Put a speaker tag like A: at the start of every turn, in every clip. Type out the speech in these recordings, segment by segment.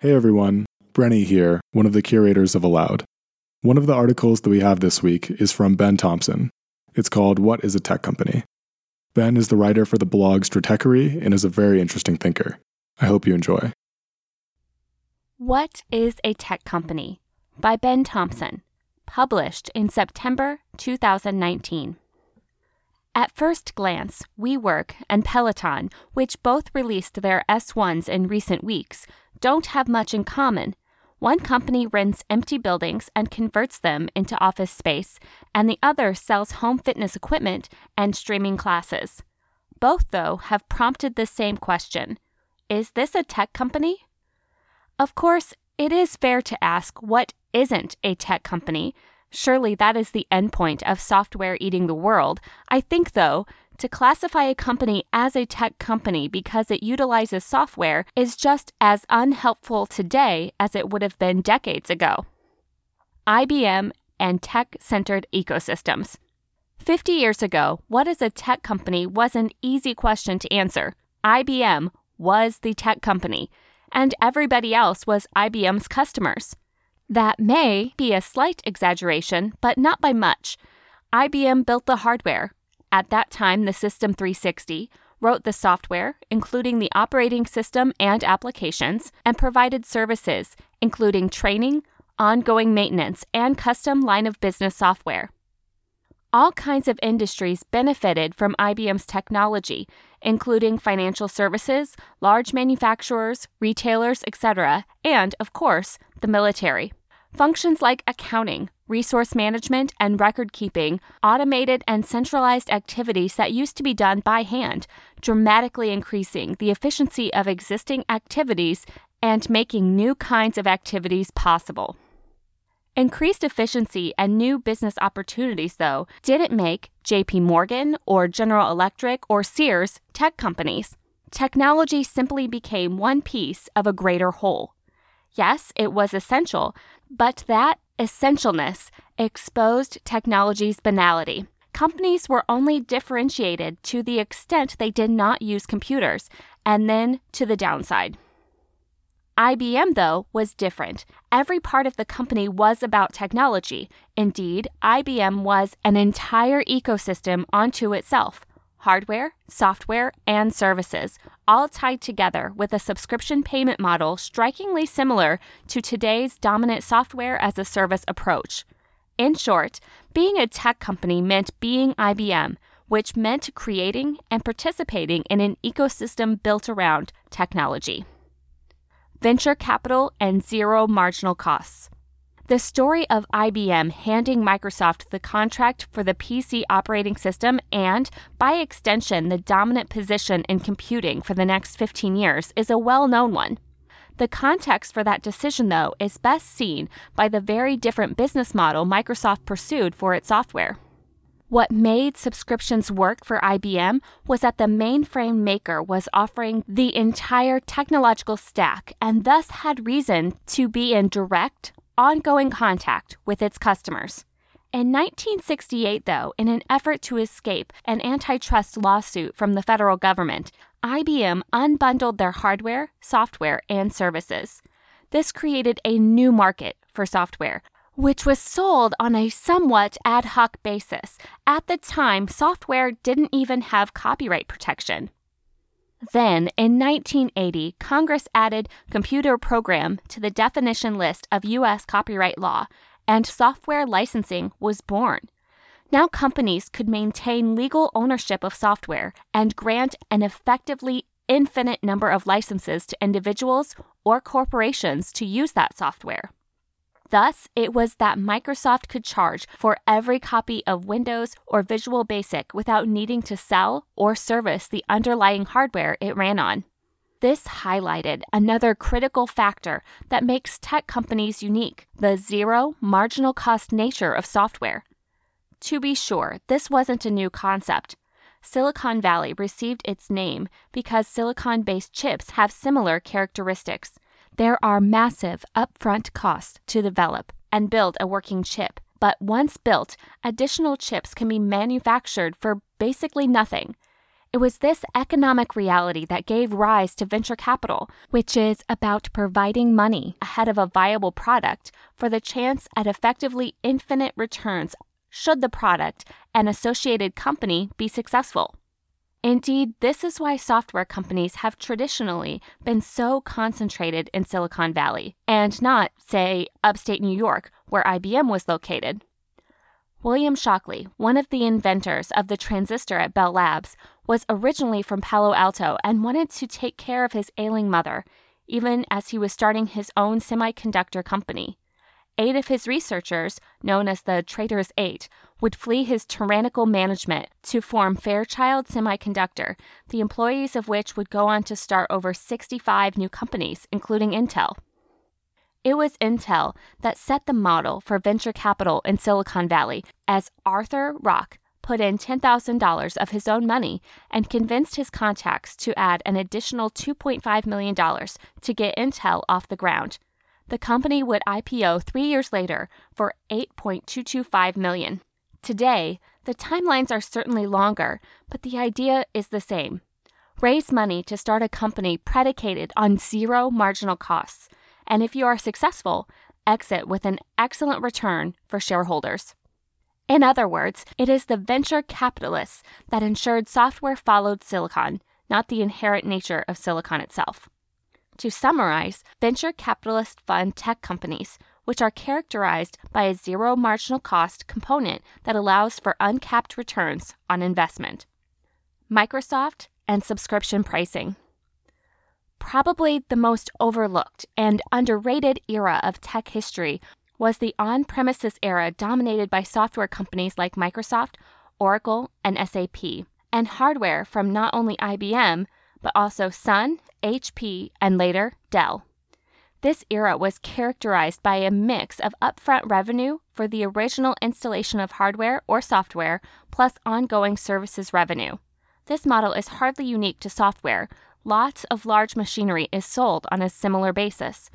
A: Hey everyone, Brenny here, one of the curators of Aloud. One of the articles that we have this week is from Ben Thompson. It's called What is a Tech Company? Ben is the writer for the blog Stratechery and is a very interesting thinker. I hope you enjoy.
B: What is a Tech Company? by Ben Thompson, published in September 2019. At first glance, WeWork and Peloton, which both released their S1s in recent weeks, don't have much in common. One company rents empty buildings and converts them into office space, and the other sells home fitness equipment and streaming classes. Both, though, have prompted the same question Is this a tech company? Of course, it is fair to ask what isn't a tech company. Surely that is the endpoint of software eating the world. I think, though, to classify a company as a tech company because it utilizes software is just as unhelpful today as it would have been decades ago. IBM and tech centered ecosystems. 50 years ago, what is a tech company was an easy question to answer. IBM was the tech company, and everybody else was IBM's customers. That may be a slight exaggeration, but not by much. IBM built the hardware, at that time the System 360, wrote the software, including the operating system and applications, and provided services, including training, ongoing maintenance, and custom line of business software. All kinds of industries benefited from IBM's technology, including financial services, large manufacturers, retailers, etc., and, of course, the military. Functions like accounting, resource management, and record keeping automated and centralized activities that used to be done by hand, dramatically increasing the efficiency of existing activities and making new kinds of activities possible. Increased efficiency and new business opportunities, though, didn't make JP Morgan or General Electric or Sears tech companies. Technology simply became one piece of a greater whole. Yes, it was essential, but that essentialness exposed technology's banality. Companies were only differentiated to the extent they did not use computers, and then to the downside. IBM, though, was different. Every part of the company was about technology. Indeed, IBM was an entire ecosystem unto itself hardware, software, and services, all tied together with a subscription payment model strikingly similar to today's dominant software as a service approach. In short, being a tech company meant being IBM, which meant creating and participating in an ecosystem built around technology. Venture capital and zero marginal costs. The story of IBM handing Microsoft the contract for the PC operating system and, by extension, the dominant position in computing for the next 15 years is a well known one. The context for that decision, though, is best seen by the very different business model Microsoft pursued for its software. What made subscriptions work for IBM was that the mainframe maker was offering the entire technological stack and thus had reason to be in direct, ongoing contact with its customers. In 1968, though, in an effort to escape an antitrust lawsuit from the federal government, IBM unbundled their hardware, software, and services. This created a new market for software, which was sold on a somewhat ad hoc basis. At the time, software didn't even have copyright protection. Then, in 1980, Congress added computer program to the definition list of U.S. copyright law, and software licensing was born. Now, companies could maintain legal ownership of software and grant an effectively infinite number of licenses to individuals or corporations to use that software. Thus, it was that Microsoft could charge for every copy of Windows or Visual Basic without needing to sell or service the underlying hardware it ran on. This highlighted another critical factor that makes tech companies unique the zero marginal cost nature of software. To be sure, this wasn't a new concept. Silicon Valley received its name because silicon based chips have similar characteristics. There are massive upfront costs to develop and build a working chip, but once built, additional chips can be manufactured for basically nothing. It was this economic reality that gave rise to venture capital, which is about providing money ahead of a viable product for the chance at effectively infinite returns should the product and associated company be successful. Indeed, this is why software companies have traditionally been so concentrated in Silicon Valley and not, say, upstate New York, where IBM was located. William Shockley, one of the inventors of the transistor at Bell Labs, was originally from Palo Alto and wanted to take care of his ailing mother, even as he was starting his own semiconductor company. Eight of his researchers, known as the Traitorous Eight, would flee his tyrannical management to form Fairchild Semiconductor, the employees of which would go on to start over 65 new companies, including Intel. It was Intel that set the model for venture capital in Silicon Valley as Arthur Rock put in $10,000 of his own money and convinced his contacts to add an additional $2.5 million to get Intel off the ground. The company would IPO 3 years later for 8.225 million. Today, the timelines are certainly longer, but the idea is the same. Raise money to start a company predicated on zero marginal costs and if you are successful, exit with an excellent return for shareholders. In other words, it is the venture capitalists that ensured software followed silicon, not the inherent nature of silicon itself. To summarize, venture capitalist fund tech companies, which are characterized by a zero marginal cost component that allows for uncapped returns on investment. Microsoft and subscription pricing. Probably the most overlooked and underrated era of tech history was the on premises era dominated by software companies like Microsoft, Oracle, and SAP, and hardware from not only IBM, but also Sun, HP, and later Dell. This era was characterized by a mix of upfront revenue for the original installation of hardware or software, plus ongoing services revenue. This model is hardly unique to software, lots of large machinery is sold on a similar basis.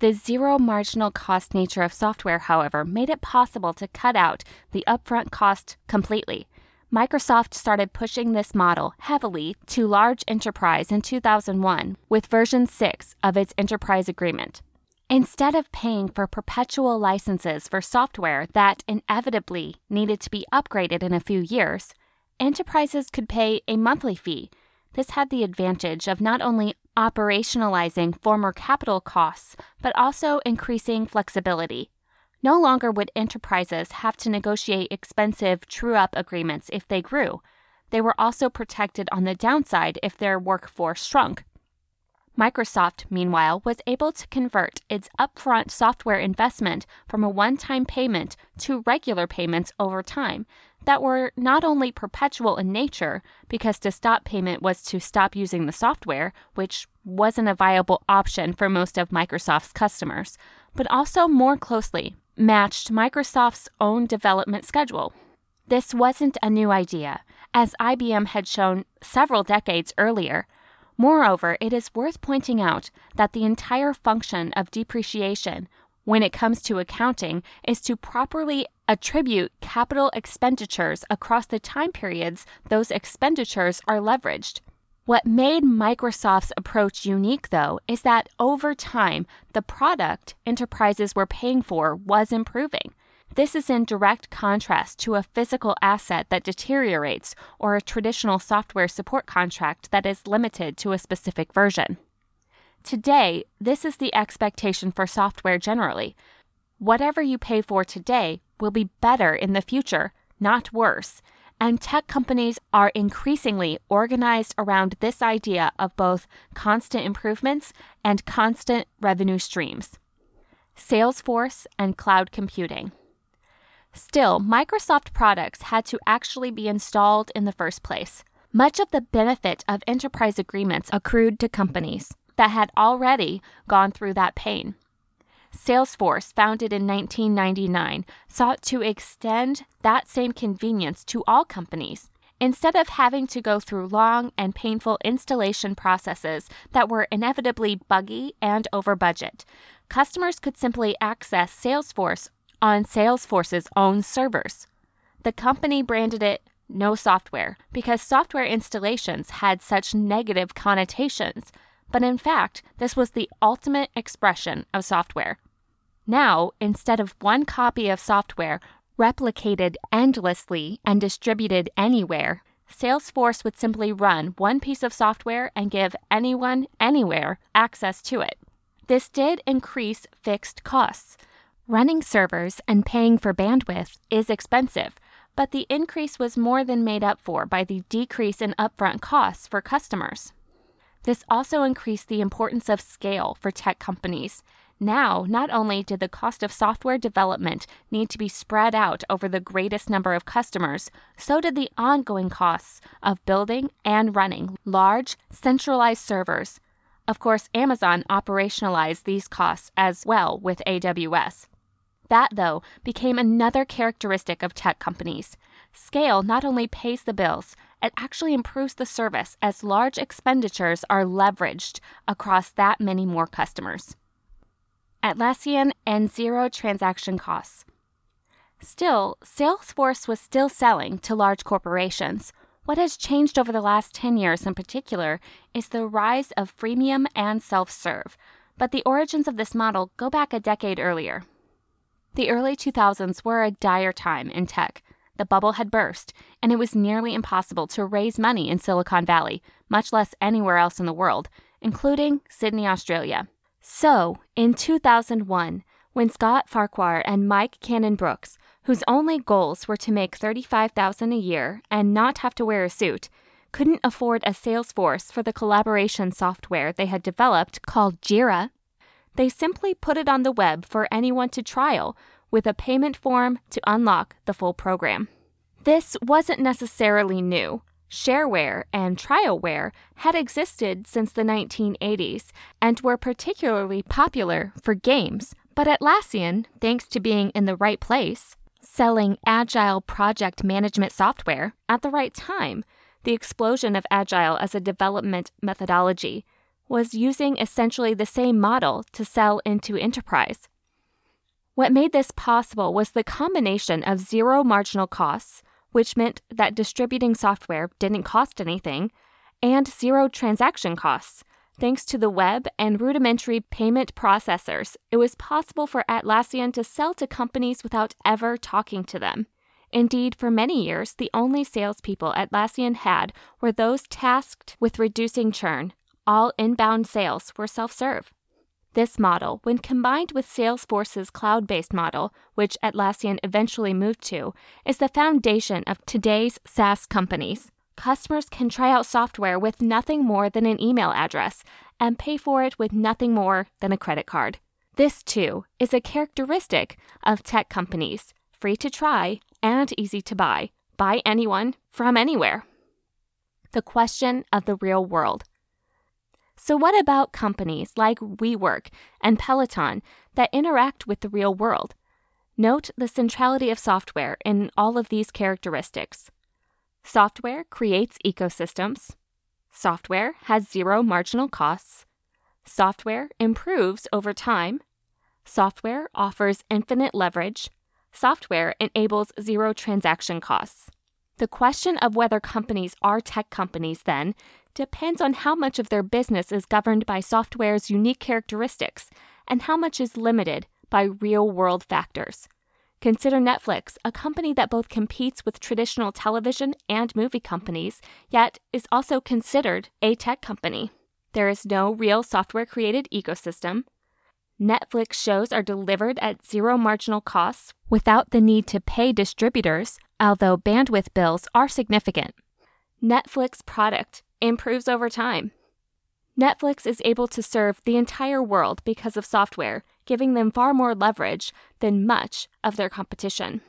B: The zero marginal cost nature of software, however, made it possible to cut out the upfront cost completely. Microsoft started pushing this model heavily to large enterprise in 2001 with version 6 of its enterprise agreement. Instead of paying for perpetual licenses for software that inevitably needed to be upgraded in a few years, enterprises could pay a monthly fee this had the advantage of not only operationalizing former capital costs, but also increasing flexibility. No longer would enterprises have to negotiate expensive true up agreements if they grew. They were also protected on the downside if their workforce shrunk. Microsoft, meanwhile, was able to convert its upfront software investment from a one time payment to regular payments over time that were not only perpetual in nature, because to stop payment was to stop using the software, which wasn't a viable option for most of Microsoft's customers, but also more closely matched Microsoft's own development schedule. This wasn't a new idea, as IBM had shown several decades earlier Moreover, it is worth pointing out that the entire function of depreciation when it comes to accounting is to properly attribute capital expenditures across the time periods those expenditures are leveraged. What made Microsoft's approach unique, though, is that over time, the product enterprises were paying for was improving. This is in direct contrast to a physical asset that deteriorates or a traditional software support contract that is limited to a specific version. Today, this is the expectation for software generally. Whatever you pay for today will be better in the future, not worse. And tech companies are increasingly organized around this idea of both constant improvements and constant revenue streams. Salesforce and cloud computing. Still, Microsoft products had to actually be installed in the first place. Much of the benefit of enterprise agreements accrued to companies that had already gone through that pain. Salesforce, founded in 1999, sought to extend that same convenience to all companies. Instead of having to go through long and painful installation processes that were inevitably buggy and over budget, customers could simply access Salesforce on Salesforce's own servers. The company branded it no software because software installations had such negative connotations, but in fact, this was the ultimate expression of software. Now, instead of one copy of software replicated endlessly and distributed anywhere, Salesforce would simply run one piece of software and give anyone, anywhere, access to it. This did increase fixed costs. Running servers and paying for bandwidth is expensive, but the increase was more than made up for by the decrease in upfront costs for customers. This also increased the importance of scale for tech companies. Now, not only did the cost of software development need to be spread out over the greatest number of customers, so did the ongoing costs of building and running large, centralized servers. Of course, Amazon operationalized these costs as well with AWS. That, though, became another characteristic of tech companies. Scale not only pays the bills, it actually improves the service as large expenditures are leveraged across that many more customers. Atlassian and zero transaction costs. Still, Salesforce was still selling to large corporations. What has changed over the last 10 years in particular is the rise of freemium and self serve, but the origins of this model go back a decade earlier. The early 2000s were a dire time in tech. The bubble had burst, and it was nearly impossible to raise money in Silicon Valley, much less anywhere else in the world, including Sydney, Australia. So, in 2001, when Scott Farquhar and Mike Cannon Brookes, whose only goals were to make 35,000 a year and not have to wear a suit, couldn't afford a sales force for the collaboration software they had developed called Jira, they simply put it on the web for anyone to trial with a payment form to unlock the full program. This wasn't necessarily new. Shareware and trialware had existed since the 1980s and were particularly popular for games, but Atlassian, thanks to being in the right place, selling agile project management software at the right time, the explosion of agile as a development methodology, was using essentially the same model to sell into enterprise. What made this possible was the combination of zero marginal costs which meant that distributing software didn't cost anything, and zero transaction costs. Thanks to the web and rudimentary payment processors, it was possible for Atlassian to sell to companies without ever talking to them. Indeed, for many years, the only salespeople Atlassian had were those tasked with reducing churn. All inbound sales were self serve. This model, when combined with Salesforce's cloud based model, which Atlassian eventually moved to, is the foundation of today's SaaS companies. Customers can try out software with nothing more than an email address and pay for it with nothing more than a credit card. This, too, is a characteristic of tech companies free to try and easy to buy by anyone from anywhere. The question of the real world. So, what about companies like WeWork and Peloton that interact with the real world? Note the centrality of software in all of these characteristics. Software creates ecosystems. Software has zero marginal costs. Software improves over time. Software offers infinite leverage. Software enables zero transaction costs. The question of whether companies are tech companies, then, depends on how much of their business is governed by software's unique characteristics and how much is limited by real world factors. Consider Netflix, a company that both competes with traditional television and movie companies, yet is also considered a tech company. There is no real software created ecosystem. Netflix shows are delivered at zero marginal costs without the need to pay distributors, although bandwidth bills are significant. Netflix product improves over time. Netflix is able to serve the entire world because of software, giving them far more leverage than much of their competition.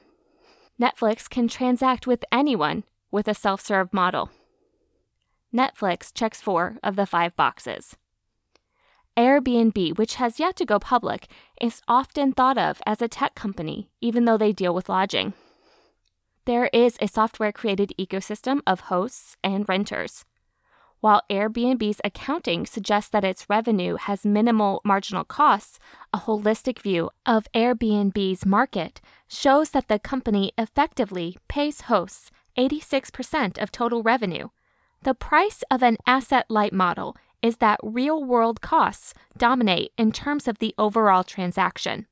B: Netflix can transact with anyone with a self serve model. Netflix checks four of the five boxes. Airbnb, which has yet to go public, is often thought of as a tech company, even though they deal with lodging. There is a software created ecosystem of hosts and renters. While Airbnb's accounting suggests that its revenue has minimal marginal costs, a holistic view of Airbnb's market shows that the company effectively pays hosts 86% of total revenue. The price of an asset light model is that real world costs dominate in terms of the overall transaction.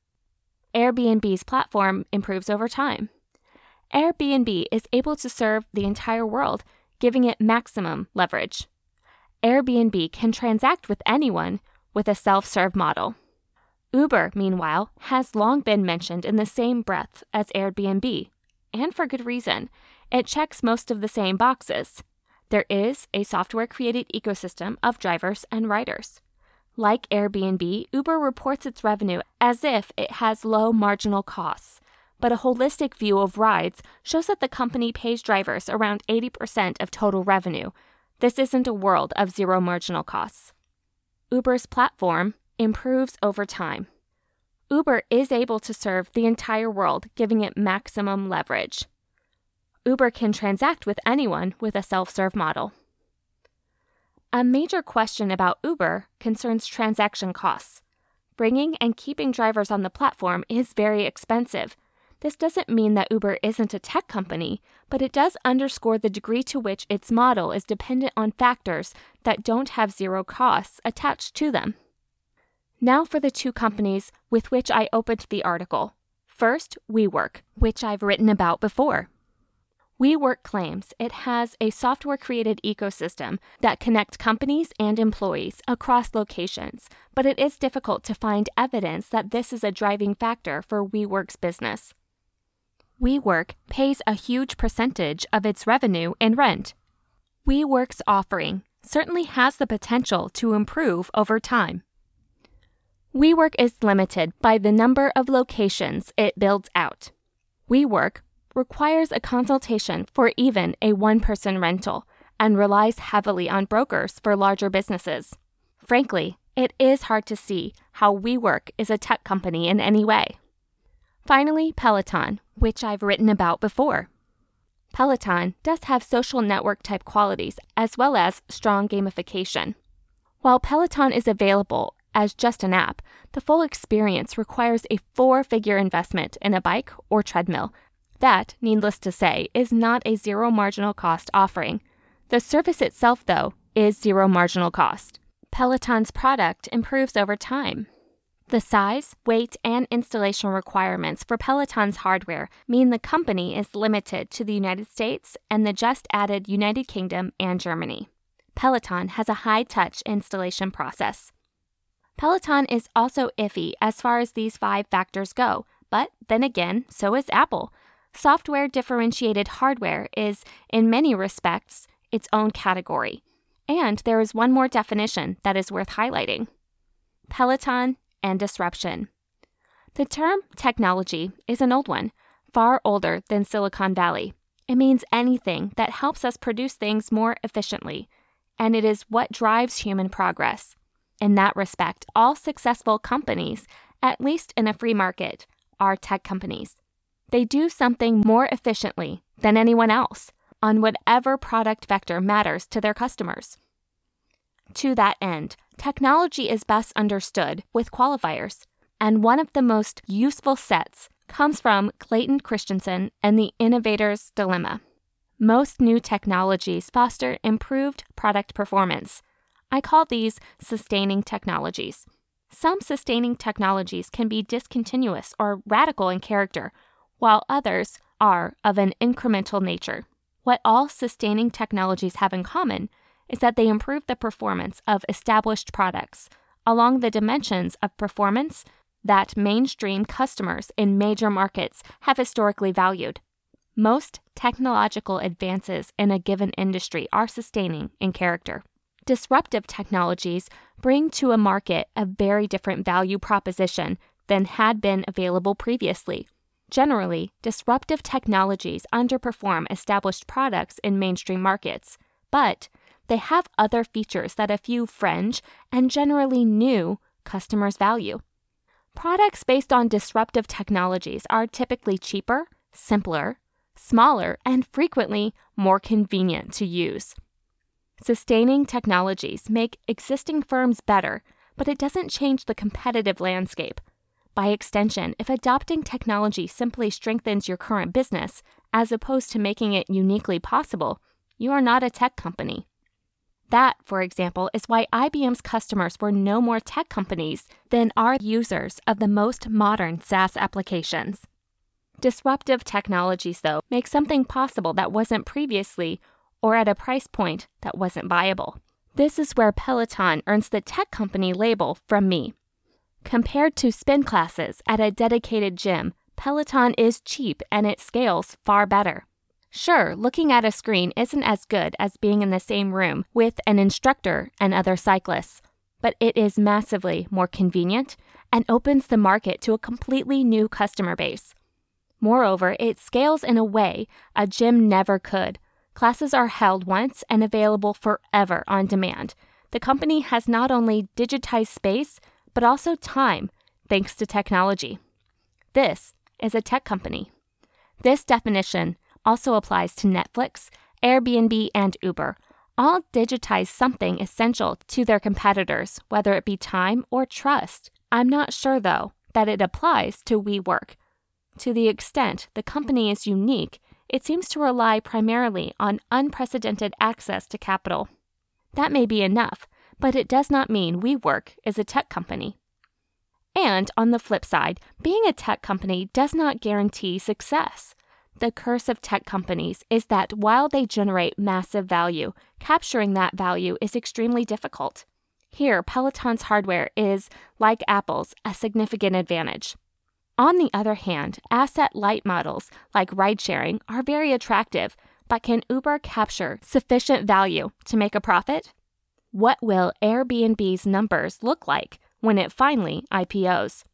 B: Airbnb's platform improves over time. Airbnb is able to serve the entire world, giving it maximum leverage. Airbnb can transact with anyone with a self serve model. Uber, meanwhile, has long been mentioned in the same breath as Airbnb, and for good reason. It checks most of the same boxes. There is a software created ecosystem of drivers and riders. Like Airbnb, Uber reports its revenue as if it has low marginal costs. But a holistic view of rides shows that the company pays drivers around 80% of total revenue. This isn't a world of zero marginal costs. Uber's platform improves over time. Uber is able to serve the entire world, giving it maximum leverage. Uber can transact with anyone with a self serve model. A major question about Uber concerns transaction costs. Bringing and keeping drivers on the platform is very expensive. This doesn't mean that Uber isn't a tech company, but it does underscore the degree to which its model is dependent on factors that don't have zero costs attached to them. Now for the two companies with which I opened the article. First, WeWork, which I've written about before. WeWork claims it has a software created ecosystem that connects companies and employees across locations, but it is difficult to find evidence that this is a driving factor for WeWork's business. WeWork pays a huge percentage of its revenue in rent. WeWork's offering certainly has the potential to improve over time. WeWork is limited by the number of locations it builds out. WeWork requires a consultation for even a one person rental and relies heavily on brokers for larger businesses. Frankly, it is hard to see how WeWork is a tech company in any way. Finally, Peloton, which I've written about before. Peloton does have social network type qualities as well as strong gamification. While Peloton is available as just an app, the full experience requires a four figure investment in a bike or treadmill. That, needless to say, is not a zero marginal cost offering. The service itself, though, is zero marginal cost. Peloton's product improves over time. The size, weight, and installation requirements for Peloton's hardware mean the company is limited to the United States and the just added United Kingdom and Germany. Peloton has a high touch installation process. Peloton is also iffy as far as these five factors go, but then again, so is Apple. Software differentiated hardware is, in many respects, its own category. And there is one more definition that is worth highlighting Peloton and disruption. The term technology is an old one, far older than Silicon Valley. It means anything that helps us produce things more efficiently, and it is what drives human progress. In that respect, all successful companies, at least in a free market, are tech companies. They do something more efficiently than anyone else on whatever product vector matters to their customers. To that end, technology is best understood with qualifiers, and one of the most useful sets comes from Clayton Christensen and the Innovator's Dilemma. Most new technologies foster improved product performance I call these sustaining technologies. Some sustaining technologies can be discontinuous or radical in character, while others are of an incremental nature. What all sustaining technologies have in common is that they improve the performance of established products along the dimensions of performance that mainstream customers in major markets have historically valued. Most technological advances in a given industry are sustaining in character. Disruptive technologies bring to a market a very different value proposition than had been available previously. Generally, disruptive technologies underperform established products in mainstream markets, but they have other features that a few fringe and generally new customers value. Products based on disruptive technologies are typically cheaper, simpler, smaller, and frequently more convenient to use. Sustaining technologies make existing firms better, but it doesn't change the competitive landscape. By extension, if adopting technology simply strengthens your current business, as opposed to making it uniquely possible, you are not a tech company. That, for example, is why IBM's customers were no more tech companies than are users of the most modern SaaS applications. Disruptive technologies, though, make something possible that wasn't previously or at a price point that wasn't viable. This is where Peloton earns the tech company label from me. Compared to spin classes at a dedicated gym, Peloton is cheap and it scales far better. Sure, looking at a screen isn't as good as being in the same room with an instructor and other cyclists, but it is massively more convenient and opens the market to a completely new customer base. Moreover, it scales in a way a gym never could. Classes are held once and available forever on demand. The company has not only digitized space, but also time, thanks to technology. This is a tech company. This definition also applies to Netflix, Airbnb, and Uber. All digitize something essential to their competitors, whether it be time or trust. I'm not sure, though, that it applies to WeWork. To the extent the company is unique, it seems to rely primarily on unprecedented access to capital. That may be enough, but it does not mean WeWork is a tech company. And on the flip side, being a tech company does not guarantee success. The curse of tech companies is that while they generate massive value, capturing that value is extremely difficult. Here, Peloton's hardware is, like Apple's, a significant advantage. On the other hand, asset light models like ride sharing are very attractive, but can Uber capture sufficient value to make a profit? What will Airbnb's numbers look like when it finally IPOs?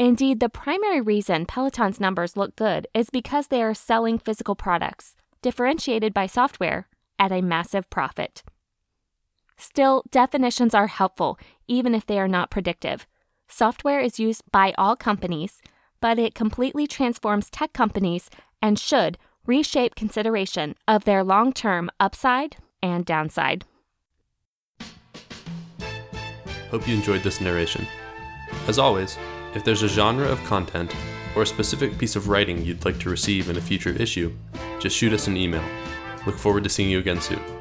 B: Indeed, the primary reason Peloton's numbers look good is because they are selling physical products, differentiated by software, at a massive profit. Still, definitions are helpful, even if they are not predictive. Software is used by all companies, but it completely transforms tech companies and should reshape consideration of their long term upside and downside.
C: Hope you enjoyed this narration. As always, if there's a genre of content or a specific piece of writing you'd like to receive in a future issue, just shoot us an email. Look forward to seeing you again soon.